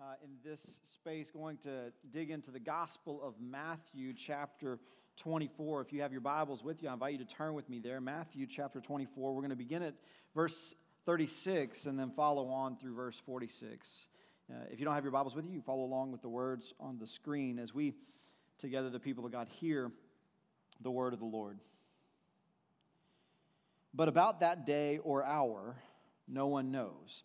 uh, in this space going to dig into the Gospel of Matthew, chapter 24. If you have your Bibles with you, I invite you to turn with me there. Matthew, chapter 24. We're going to begin at verse 36 and then follow on through verse 46. Uh, if you don't have your Bibles with you, you follow along with the words on the screen as we, together, the people of God, hear the word of the Lord. But about that day or hour, no one knows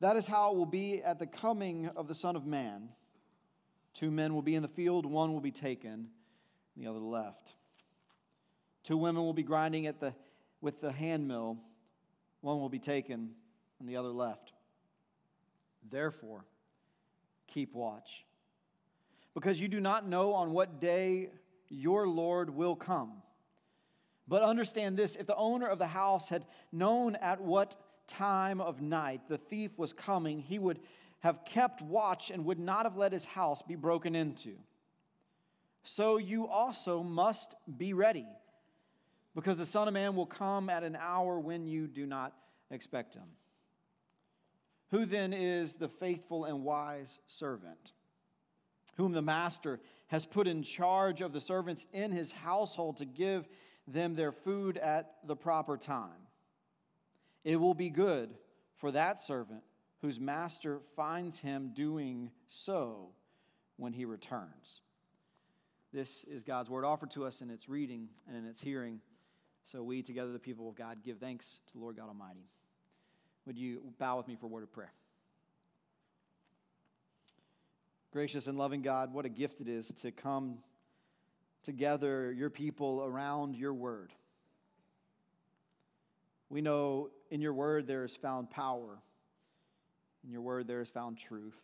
That is how it will be at the coming of the Son of Man. Two men will be in the field, one will be taken, the other left. Two women will be grinding at the, with the handmill, one will be taken, and the other left. Therefore, keep watch, because you do not know on what day your Lord will come. But understand this if the owner of the house had known at what time of night the thief was coming, he would have kept watch and would not have let his house be broken into. So you also must be ready, because the Son of Man will come at an hour when you do not expect him. Who then is the faithful and wise servant, whom the master has put in charge of the servants in his household to give them their food at the proper time? It will be good for that servant whose master finds him doing so when he returns. This is God's word offered to us in its reading and in its hearing. So we, together, the people of God, give thanks to the Lord God Almighty. Would you bow with me for a word of prayer? Gracious and loving God, what a gift it is to come together, your people, around your word. We know in your word there is found power, in your word there is found truth,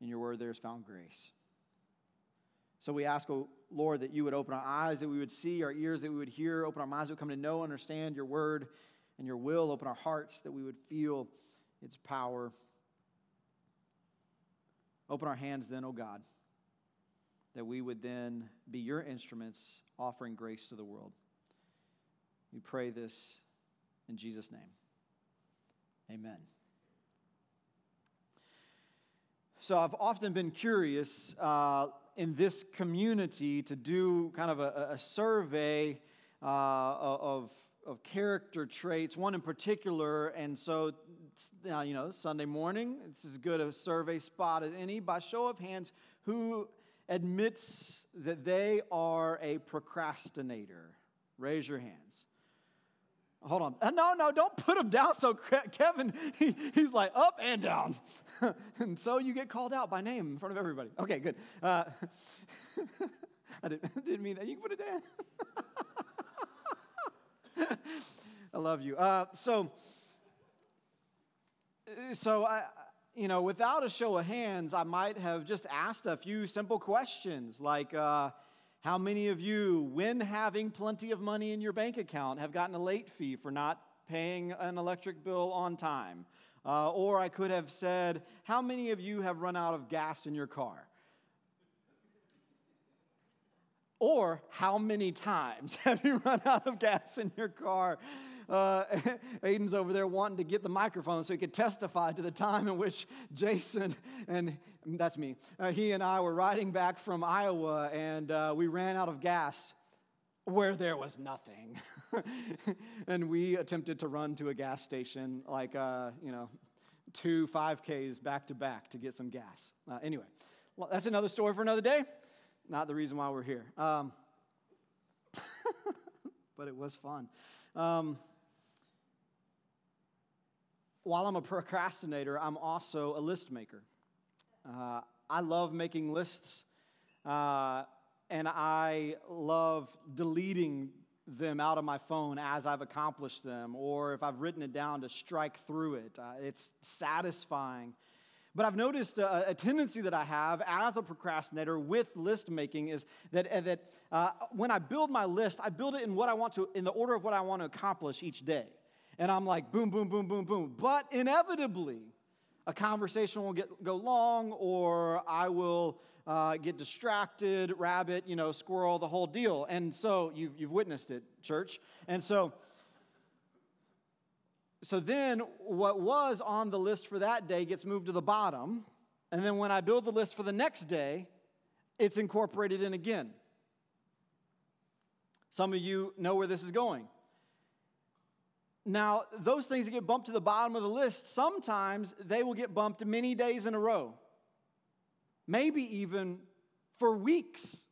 in your word there is found grace. So we ask, oh Lord, that you would open our eyes, that we would see, our ears, that we would hear, open our minds, that we would come to know, understand your word and your will, open our hearts, that we would feel its power. Open our hands then, oh God, that we would then be your instruments offering grace to the world. We pray this in Jesus' name. Amen. So I've often been curious uh, in this community to do kind of a, a survey uh, of, of character traits, one in particular. And so, uh, you know, Sunday morning, it's as good a survey spot as any. By show of hands, who admits that they are a procrastinator? Raise your hands. Hold on. Uh, no, no, don't put him down. So Kevin, he, he's like up and down. and so you get called out by name in front of everybody. Okay, good. Uh, I didn't, didn't, mean that. You can put it down. I love you. Uh, so, so I, you know, without a show of hands, I might have just asked a few simple questions like, uh, how many of you, when having plenty of money in your bank account, have gotten a late fee for not paying an electric bill on time? Uh, or I could have said, How many of you have run out of gas in your car? Or how many times have you run out of gas in your car? uh, Aiden's over there wanting to get the microphone so he could testify to the time in which Jason, and that's me, uh, he and I were riding back from Iowa and uh, we ran out of gas where there was nothing. and we attempted to run to a gas station like, uh, you know, two 5Ks back to back to get some gas. Uh, anyway, well, that's another story for another day. Not the reason why we're here. Um, but it was fun. Um, while I'm a procrastinator, I'm also a list maker. Uh, I love making lists, uh, and I love deleting them out of my phone as I've accomplished them, or if I've written it down to strike through it. Uh, it's satisfying. But I've noticed a, a, tendency that I have as a procrastinator with list making is that, uh, that uh, when I build my list, I build it in what I want to, in the order of what I want to accomplish each day. And I'm like, boom, boom, boom, boom, boom. But inevitably, a conversation will get, go long, or I will uh, get distracted, rabbit, you know, squirrel, the whole deal. And so you've, you've witnessed it, church. And so, so then what was on the list for that day gets moved to the bottom. And then when I build the list for the next day, it's incorporated in again. Some of you know where this is going. Now, those things that get bumped to the bottom of the list, sometimes they will get bumped many days in a row, maybe even for weeks.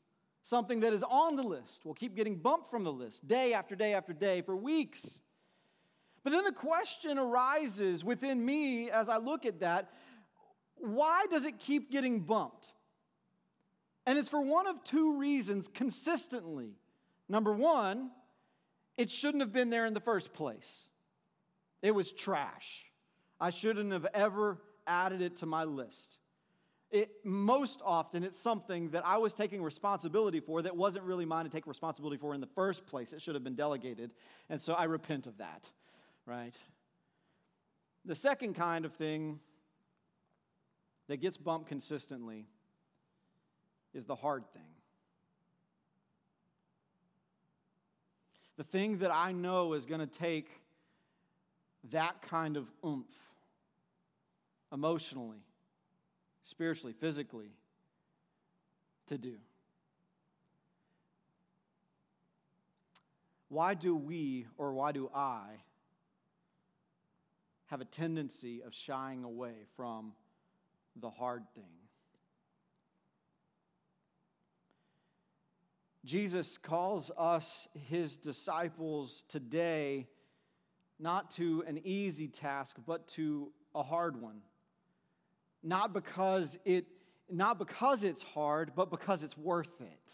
Something that is on the list will keep getting bumped from the list day after day after day for weeks. But then the question arises within me as I look at that why does it keep getting bumped? And it's for one of two reasons consistently. Number one, it shouldn't have been there in the first place. It was trash. I shouldn't have ever added it to my list. It, most often, it's something that I was taking responsibility for that wasn't really mine to take responsibility for in the first place. It should have been delegated. And so I repent of that right? The second kind of thing that gets bumped consistently is the hard thing. The thing that I know is going to take that kind of oomph emotionally, spiritually, physically to do. Why do we, or why do I, have a tendency of shying away from the hard thing. Jesus calls us, his disciples, today not to an easy task, but to a hard one. Not because, it, not because it's hard, but because it's worth it.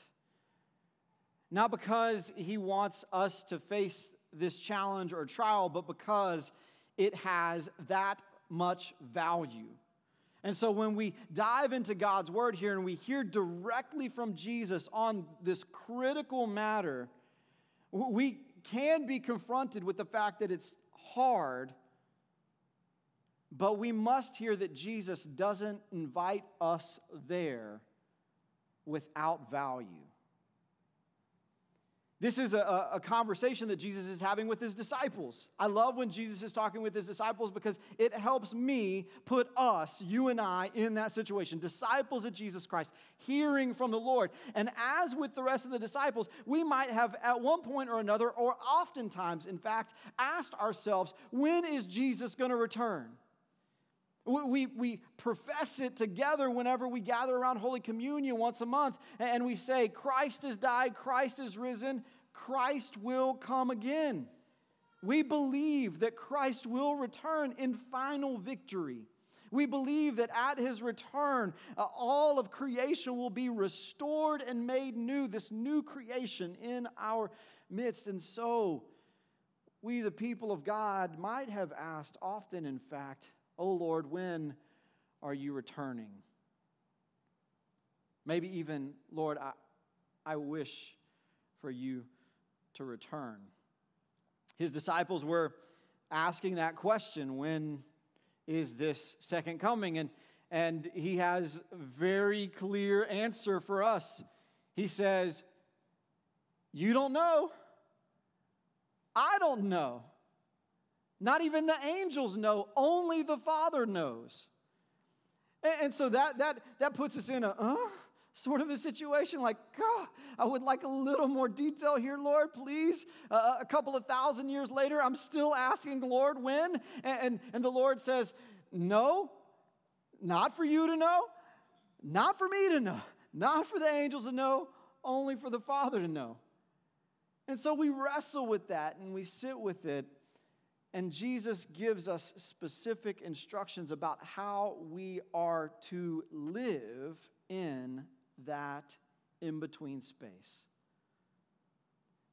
Not because he wants us to face this challenge or trial, but because it has that much value. And so when we dive into God's word here and we hear directly from Jesus on this critical matter, we can be confronted with the fact that it's hard, but we must hear that Jesus doesn't invite us there without value. This is a, a, conversation that Jesus is having with his disciples. I love when Jesus is talking with his disciples because it helps me put us, you and I, in that situation. Disciples of Jesus Christ, hearing from the Lord. And as with the rest of the disciples, we might have at one point or another, or oftentimes, in fact, asked ourselves, when is Jesus going to return? We, we profess it together whenever we gather around Holy Communion once a month, and we say, Christ has died, Christ is risen, Christ will come again. We believe that Christ will return in final victory. We believe that at his return, uh, all of creation will be restored and made new, this new creation in our midst. And so, we, the people of God, might have asked often, in fact, Oh Lord, when are you returning? Maybe even, Lord, I, I wish for you to return. His disciples were asking that question when is this second coming? And, and he has very clear answer for us. He says, You don't know. I don't know. Not even the angels know, only the Father knows. And, and so that, that, that puts us in a uh, sort of a situation like, God, I would like a little more detail here, Lord, please. Uh, a couple of thousand years later, I'm still asking, Lord, when? And, and, and the Lord says, No, not for you to know, not for me to know, not for the angels to know, only for the Father to know. And so we wrestle with that and we sit with it. And Jesus gives us specific instructions about how we are to live in that in between space.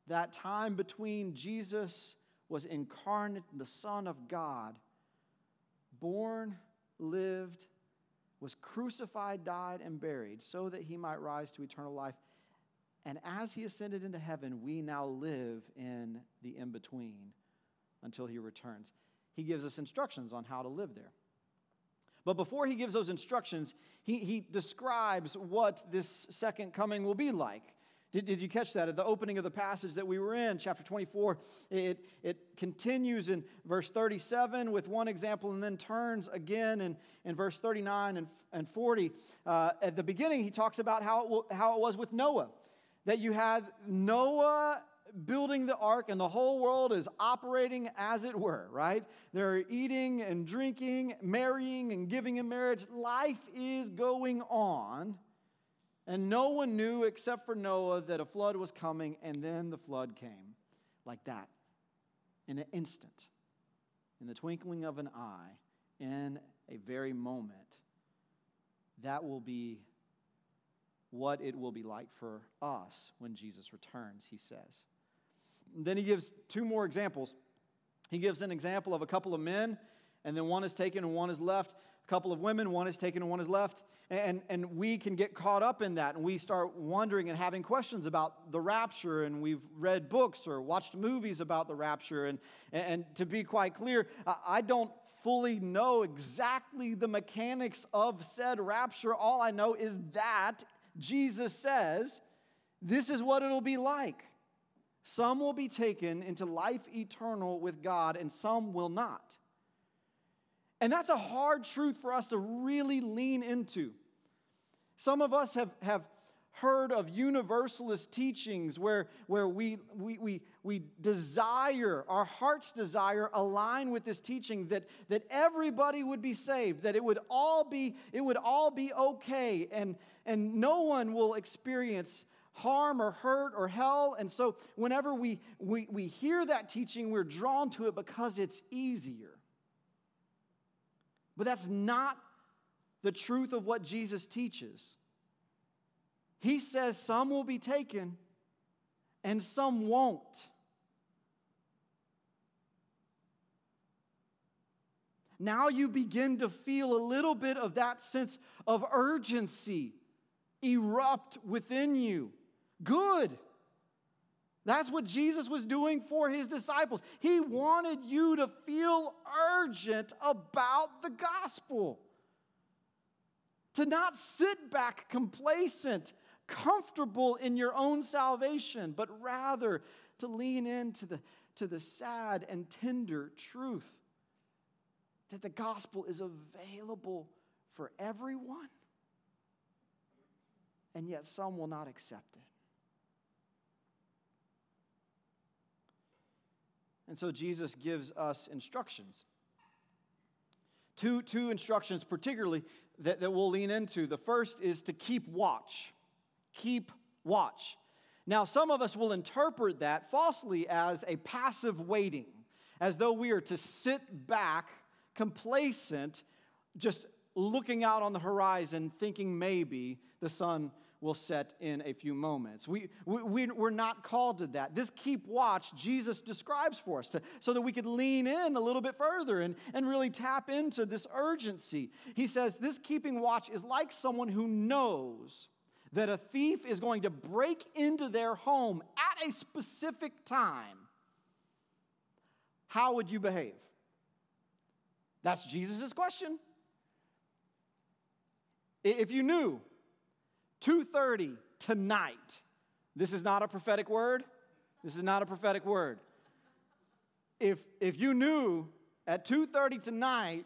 That time between Jesus was incarnate, the Son of God, born, lived, was crucified, died, and buried, so that he might rise to eternal life. And as he ascended into heaven, we now live in the in between until he returns. He gives us instructions on how to live there. But before he gives those instructions, he, he describes what this second coming will be like. Did, did you catch that? At the opening of the passage that we were in, chapter 24, it, it continues in verse 37 with one example and then turns again in, in verse 39 and, and 40. Uh, at the beginning, he talks about how it, will, how it was with Noah. That you had Noah building the ark and the whole world is operating as it were, right? They're eating and drinking, marrying and giving in marriage. Life is going on. And no one knew except for Noah that a flood was coming, and then the flood came like that in an instant, in the twinkling of an eye, in a very moment. That will be what it will be like for us when Jesus returns, he says. Then he gives two more examples. He gives an example of a couple of men, and then one is taken and one is left. A couple of women, one is taken and one is left. And, and we can get caught up in that and we start wondering and having questions about the rapture. And we've read books or watched movies about the rapture. And, and to be quite clear, I don't fully know exactly the mechanics of said rapture. All I know is that Jesus says this is what it'll be like. Some will be taken into life eternal with God, and some will not. And that's a hard truth for us to really lean into. Some of us have, have heard of universalist teachings where, where we, we, we, we desire, our heart's desire align with this teaching that, that everybody would be saved, that it would all be, it would all be okay, and, and no one will experience harm or hurt or hell. And so whenever we, we, we hear that teaching, we're drawn to it because it's easier. But that's not the truth of what Jesus teaches. He says some will be taken and some won't. Now you begin to feel a little bit of that sense of urgency erupt within you. Good. That's what Jesus was doing for his disciples. He wanted you to feel urgent about the gospel, to not sit back complacent, comfortable in your own salvation, but rather to lean into the, to the sad and tender truth that the gospel is available for everyone, and yet some will not accept it. And so Jesus gives us instructions. Two, two instructions, particularly, that, that we'll lean into. The first is to keep watch. Keep watch. Now, some of us will interpret that falsely as a passive waiting, as though we are to sit back, complacent, just looking out on the horizon, thinking maybe the sun will set in a few moments. We, we, we're not called to that. This keep watch, Jesus describes for us to, so that we could lean in a little bit further and, and really tap into this urgency. He says, This keeping watch is like someone who knows that a thief is going to break into their home at a specific time. How would you behave? That's Jesus' question. If you knew 2:30 tonight. This is not a prophetic word. This is not a prophetic word. If if you knew at 2:30 tonight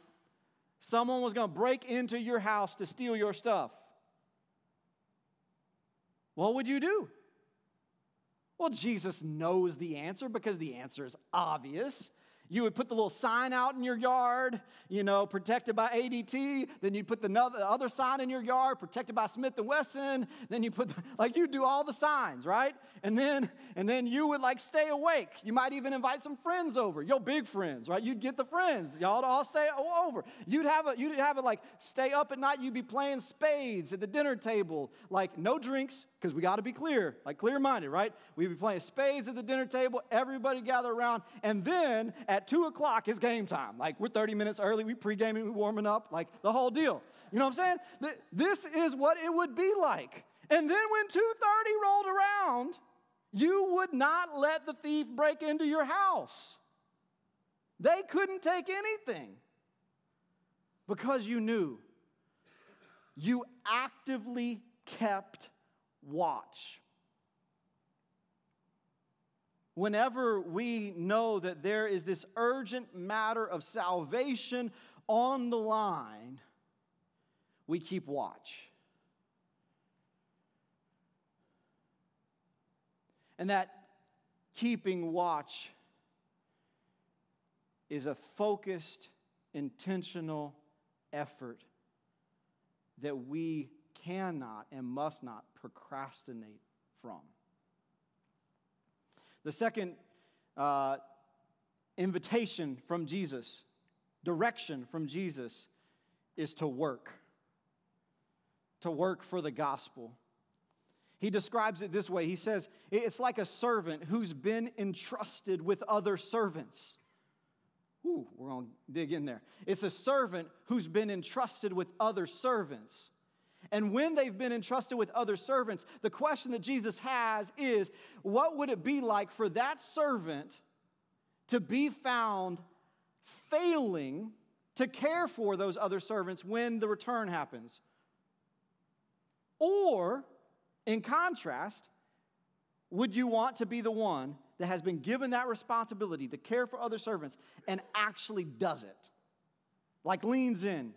someone was going to break into your house to steal your stuff, what would you do? Well, Jesus knows the answer because the answer is obvious. You would put the little sign out in your yard, you know, protected by ADT. Then you'd put the other sign in your yard, protected by Smith and Wesson. Then you put, the, like, you do all the signs, right? And then, and then you would like stay awake. You might even invite some friends over, your big friends, right? You'd get the friends, y'all to all stay over. You'd have a, you'd have it like stay up at night. You'd be playing spades at the dinner table, like no drinks, because we got to be clear, like clear minded, right? We'd be playing spades at the dinner table. Everybody gather around, and then at at 2 o'clock is game time. Like we're 30 minutes early, we pre-gaming, we warming up, like the whole deal. You know what I'm saying? This is what it would be like. And then when 2:30 rolled around, you would not let the thief break into your house. They couldn't take anything because you knew. You actively kept watch. Whenever we know that there is this urgent matter of salvation on the line, we keep watch. And that keeping watch is a focused, intentional effort that we cannot and must not procrastinate from. The second uh, invitation from Jesus, direction from Jesus, is to work. To work for the gospel. He describes it this way He says, It's like a servant who's been entrusted with other servants. Ooh, we're to dig in there. It's a servant who's been entrusted with other servants. And when they've been entrusted with other servants, the question that Jesus has is what would it be like for that servant to be found failing to care for those other servants when the return happens? Or in contrast, would you want to be the one that has been given that responsibility to care for other servants and actually does it? Like leans in,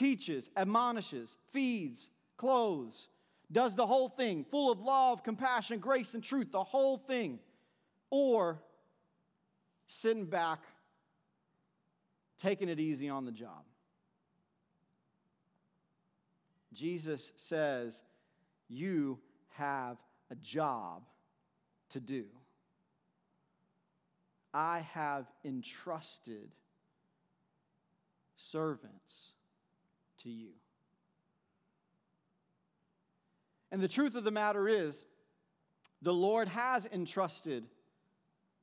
teaches, admonishes, feeds, clothes, does the whole thing, full of love, compassion, grace, and truth, the whole thing. Or sitting back, taking it easy on the job. Jesus says, you have a job to do. I have entrusted servants to you. And the truth of the matter is, the Lord has entrusted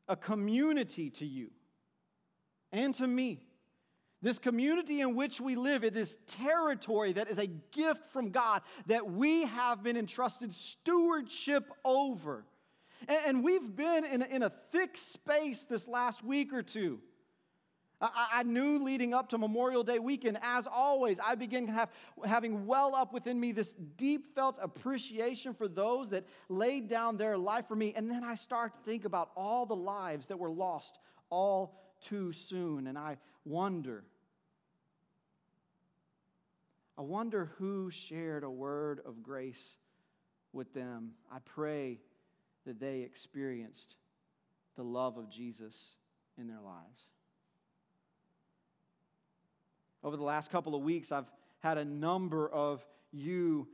a community to you and to me. This community in which we live, it is territory that is a gift from God that we have been entrusted stewardship over. And, we've been in a, in a thick space this last week or two. I, I, knew leading up to Memorial Day weekend, as always, I began have, having well up within me this deep felt appreciation for those that laid down their life for me. And then I start to think about all the lives that were lost all too soon. And I wonder, I wonder who shared a word of grace with them. I pray that they experienced the love of Jesus in their lives. Over the last couple of weeks, I've had a number of you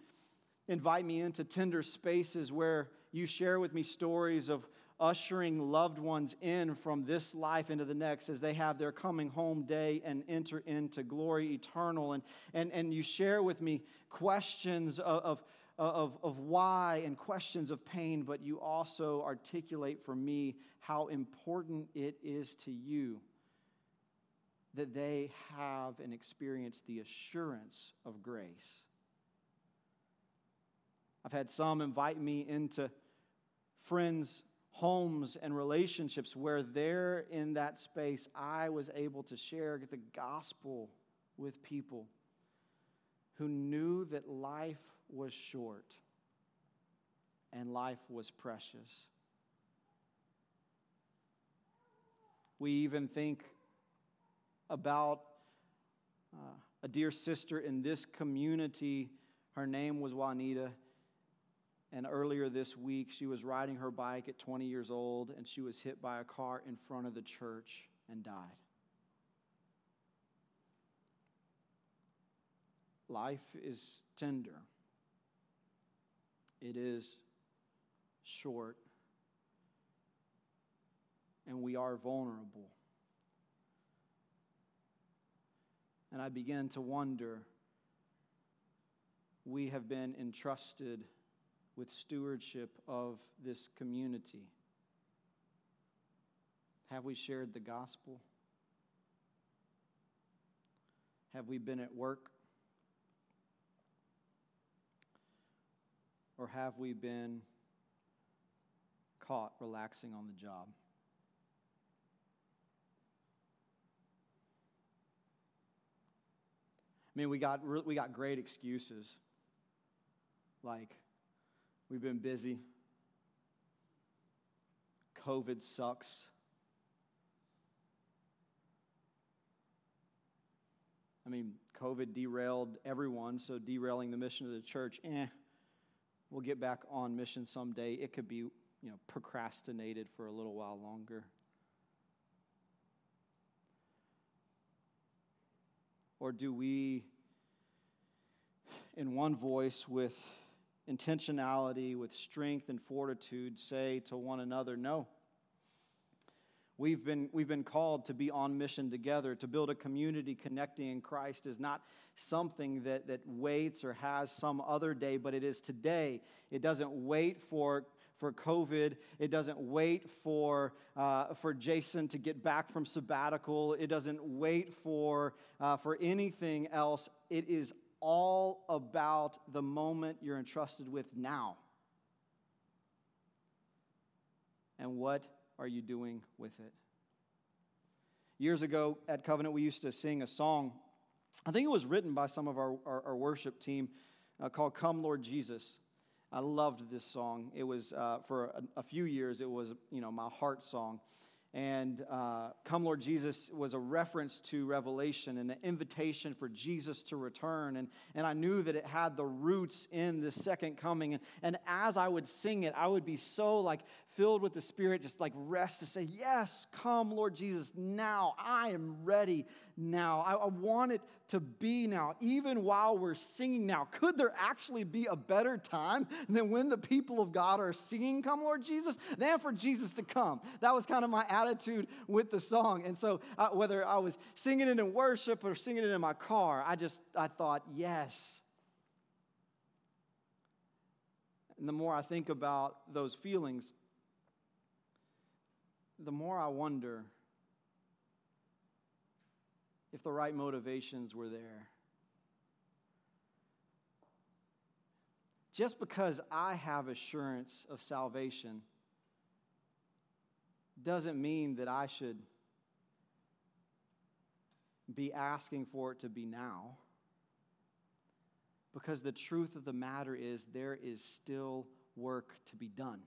invite me into tender spaces where you share with me stories of ushering loved ones in from this life into the next as they have their coming home day and enter into glory eternal. And, and, and you share with me questions of, of, of, of why and questions of pain, but you also articulate for me how important it is to you that they have and experience the assurance of grace. I've had some invite me into friends' homes and relationships where there in that space I was able to share the gospel with people who knew that life was short and life was precious. We even think about uh, a dear sister in this community. Her name was Juanita. And earlier this week, she was riding her bike at 20 years old and she was hit by a car in front of the church and died. Life is tender, it is short, and we are vulnerable. And I began to wonder we have been entrusted with stewardship of this community. Have we shared the gospel? Have we been at work? Or have we been caught relaxing on the job? I mean, we got, we got great excuses. Like, we've been busy. COVID sucks. I mean, COVID derailed everyone, so derailing the mission of the church, eh, we'll get back on mission someday. It could be, you know, procrastinated for a little while longer. Or do we, in one voice, with intentionality, with strength and fortitude, say to one another, No. We've been, we've been called to be on mission together. To build a community connecting in Christ is not something that, that waits or has some other day, but it is today. It doesn't wait for for COVID. It doesn't wait for, uh, for Jason to get back from sabbatical. It doesn't wait for, uh, for anything else. It is all about the moment you're entrusted with now. And what are you doing with it? Years ago at Covenant, we used to sing a song. I think it was written by some of our, our, our worship team uh, called Come, Lord Jesus. I loved this song. It was, uh, for a, a, few years, it was, you know, my heart song. And uh, Come Lord Jesus was a reference to Revelation and an invitation for Jesus to return. And, and I knew that it had the roots in the second coming. And, and as I would sing it, I would be so like filled with the Spirit, just like rest to say, Yes, come, Lord Jesus, now. I am ready now. I, I want it to be now, even while we're singing now. Could there actually be a better time than when the people of God are singing, Come, Lord Jesus, than for Jesus to come? That was kind of my attitude with the song. And so, uh, whether I was singing it in worship or singing it in my car, I just I thought, yes. And the more I think about those feelings, the more I wonder if the right motivations were there. Just because I have assurance of salvation doesn't mean that I should be asking for it to be now. Because the truth of the matter is, there is still work to be done.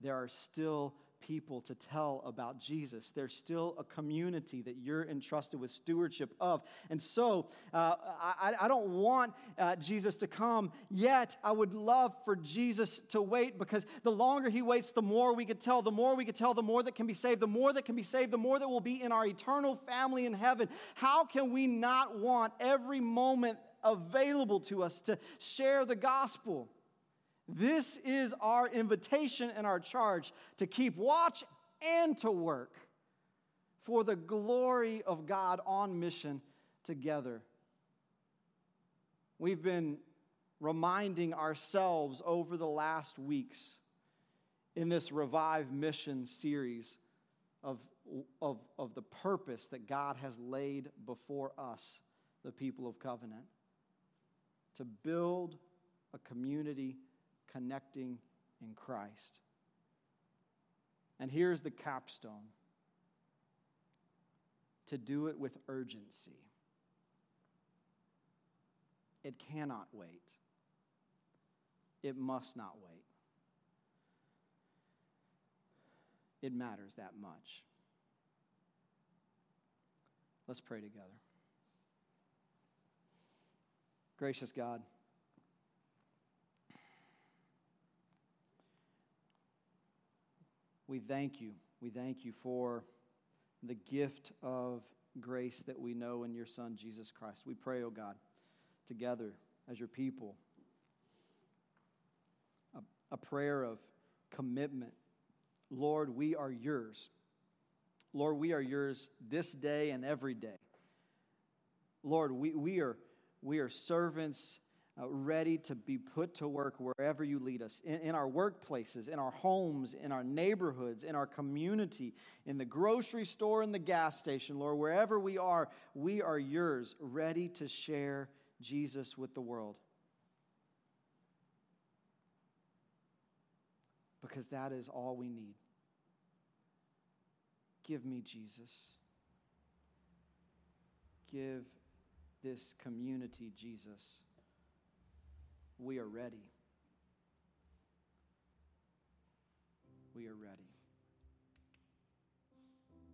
There are still people to tell about Jesus. There's still a community that you're entrusted with stewardship of. And so uh, I, I, don't want uh, Jesus to come yet. I would love for Jesus to wait because the longer he waits, the more we could tell. The more we could tell, the more that can be saved. The more that can be saved, the more that will be in our eternal family in heaven. How can we not want every moment available to us to share the gospel? This is our invitation and our charge to keep watch and to work for the glory of God on mission together. We've been reminding ourselves over the last weeks in this Revive Mission series of, of, of the purpose that God has laid before us, the people of covenant, to build a community connecting in Christ. And here's the capstone to do it with urgency. It cannot wait. It must not wait. It matters that much. Let's pray together. Gracious God, we thank you. We thank you for the gift of grace that we know in your Son, Jesus Christ. We pray, oh God, together as your people, a, a prayer of commitment. Lord, we are yours. Lord, we are yours this day and every day. Lord, we, we, are, we are servants uh, ready to be put to work wherever you lead us in, in our workplaces, in our homes, in our neighborhoods, in our community, in the grocery store, in the gas station, Lord, wherever we are, we are yours, ready to share Jesus with the world. Because that is all we need. Give me Jesus. Give this community Jesus we are ready. We are ready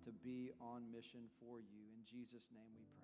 to be on mission for you. In Jesus' name we pray.